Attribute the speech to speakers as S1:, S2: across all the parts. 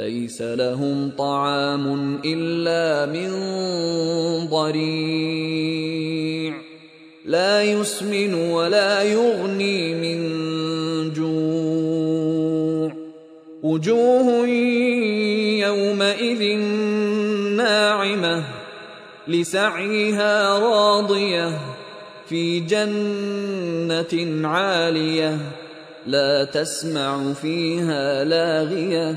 S1: ليس لهم طعام إلا من ضريع. لا يسمن ولا يغني من جوع. وجوه يومئذ ناعمة لسعيها راضية في جنة عالية لا تسمع فيها لاغية.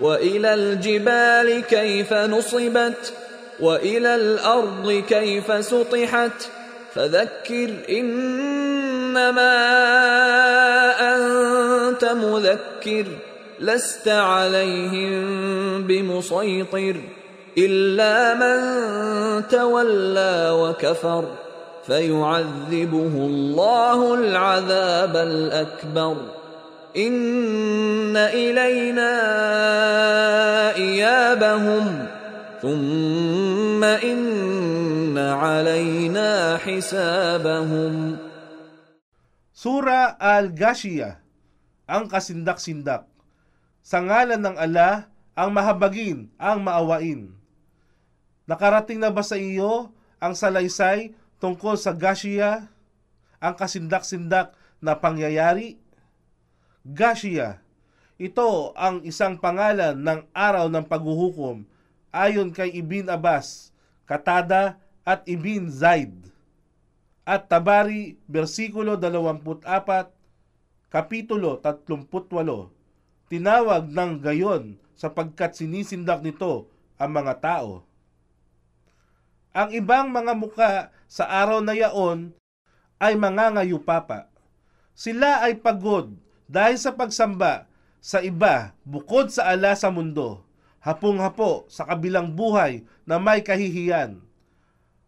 S1: وإلى الجبال كيف نصبت وإلى الأرض كيف سطحت. فذكر إنما أنت مذكر لست عليهم بمسيطر إلا من تولى وكفر. فيعذبه الله العذاب الأكبر. إن إلينا إيابهم ثم إن علينا حسابهم
S2: Sura Al-Ghashiyah, ang kasindak-sindak. Sa ngalan ng ala, ang mahabagin, ang maawain. Nakarating na ba sa iyo ang salaysay tungkol sa Ghashiyah, ang kasindak-sindak na pangyayari? Ghashiyah, ito ang isang pangalan ng araw ng paghuhukom ayon kay Ibn Abbas, Katada at Ibn Zaid. At Tabari, versikulo 24, kapitulo 38, tinawag ng gayon sapagkat sinisindak nito ang mga tao. Ang ibang mga muka sa araw na yaon ay mga ngayupapa. Sila ay pagod dahil sa pagsamba sa iba bukod sa ala sa mundo, hapong-hapo sa kabilang buhay na may kahihiyan.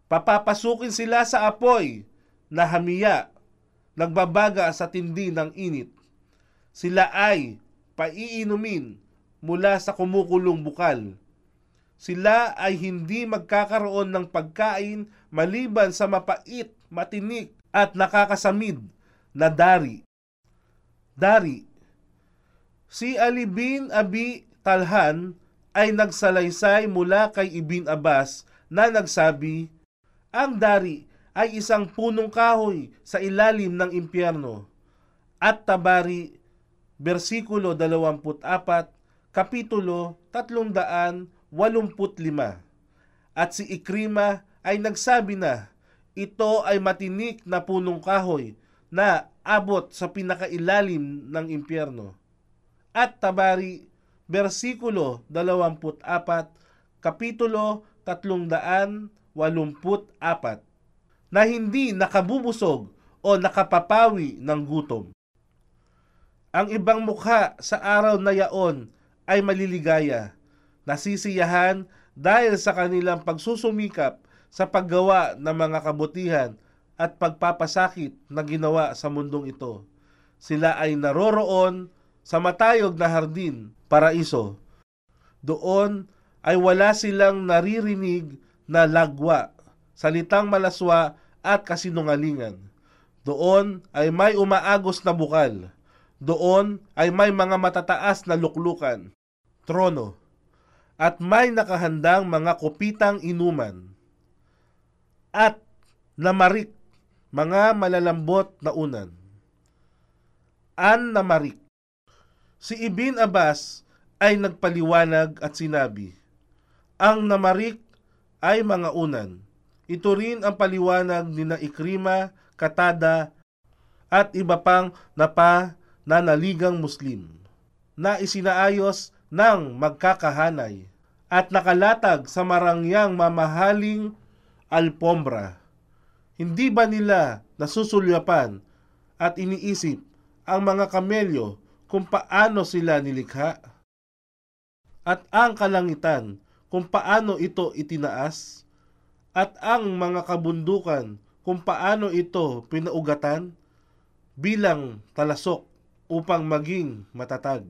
S2: Papapasukin sila sa apoy na hamiya, nagbabaga sa tindi ng init. Sila ay paiinumin mula sa kumukulong bukal. Sila ay hindi magkakaroon ng pagkain maliban sa mapait, matinik at nakakasamid na dari. Dari. Si Ali Abi Talhan ay nagsalaysay mula kay Ibn Abbas na nagsabi, Ang dari ay isang punong kahoy sa ilalim ng impyerno. At Tabari, versikulo 24, kapitulo 385. At si Ikrima ay nagsabi na, ito ay matinik na punong kahoy na abot sa pinakailalim ng impyerno. At Tabari, versikulo 24, kapitulo 384, na hindi nakabubusog o nakapapawi ng gutom. Ang ibang mukha sa araw na yaon ay maliligaya, nasisiyahan dahil sa kanilang pagsusumikap sa paggawa ng mga kabutihan at pagpapasakit na ginawa sa mundong ito. Sila ay naroroon sa matayog na hardin, paraiso. Doon ay wala silang naririnig na lagwa, salitang malaswa at kasinungalingan. Doon ay may umaagos na bukal. Doon ay may mga matataas na luklukan, trono, at may nakahandang mga kupitang inuman. At namarik mga malalambot na unan. An namarik. Si Ibn Abbas ay nagpaliwanag at sinabi, Ang namarik ay mga unan. Ito rin ang paliwanag ni na Katada, at iba pang napananaligang Muslim na isinaayos ng magkakahanay at nakalatag sa marangyang mamahaling alpombra. Hindi ba nila nasusulyapan at iniisip ang mga kamelyo kung paano sila nilikha? At ang kalangitan kung paano ito itinaas? At ang mga kabundukan kung paano ito pinaugatan bilang talasok upang maging matatag?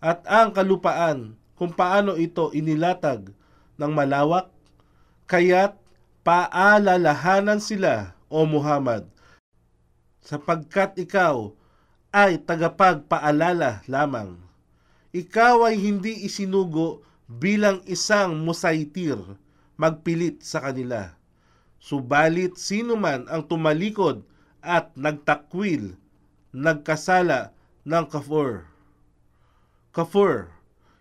S2: At ang kalupaan kung paano ito inilatag ng malawak? Kaya't paalalahanan sila, O Muhammad, sapagkat ikaw ay tagapagpaalala lamang. Ikaw ay hindi isinugo bilang isang musaitir magpilit sa kanila. Subalit sino man ang tumalikod at nagtakwil, nagkasala ng kafur. Kafur,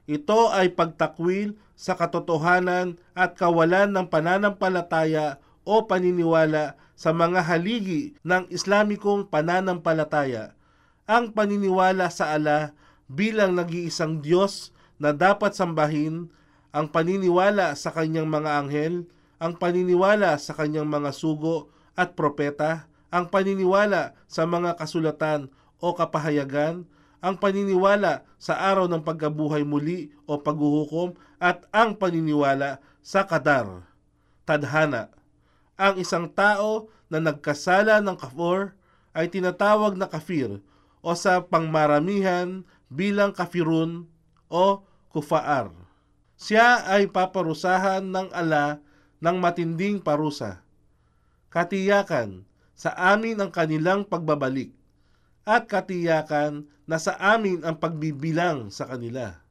S2: ito ay pagtakwil sa katotohanan at kawalan ng pananampalataya o paniniwala sa mga haligi ng Islamikong pananampalataya. Ang paniniwala sa ala bilang nag-iisang Diyos na dapat sambahin, ang paniniwala sa kanyang mga anghel, ang paniniwala sa kanyang mga sugo at propeta, ang paniniwala sa mga kasulatan o kapahayagan, ang paniniwala sa araw ng pagkabuhay muli o paghuhukom at ang paniniwala sa kadar, tadhana. Ang isang tao na nagkasala ng kafir ay tinatawag na kafir o sa pangmaramihan bilang kafirun o kufaar. Siya ay paparusahan ng ala ng matinding parusa. Katiyakan sa amin ang kanilang pagbabalik at katiyakan na sa amin ang pagbibilang sa kanila.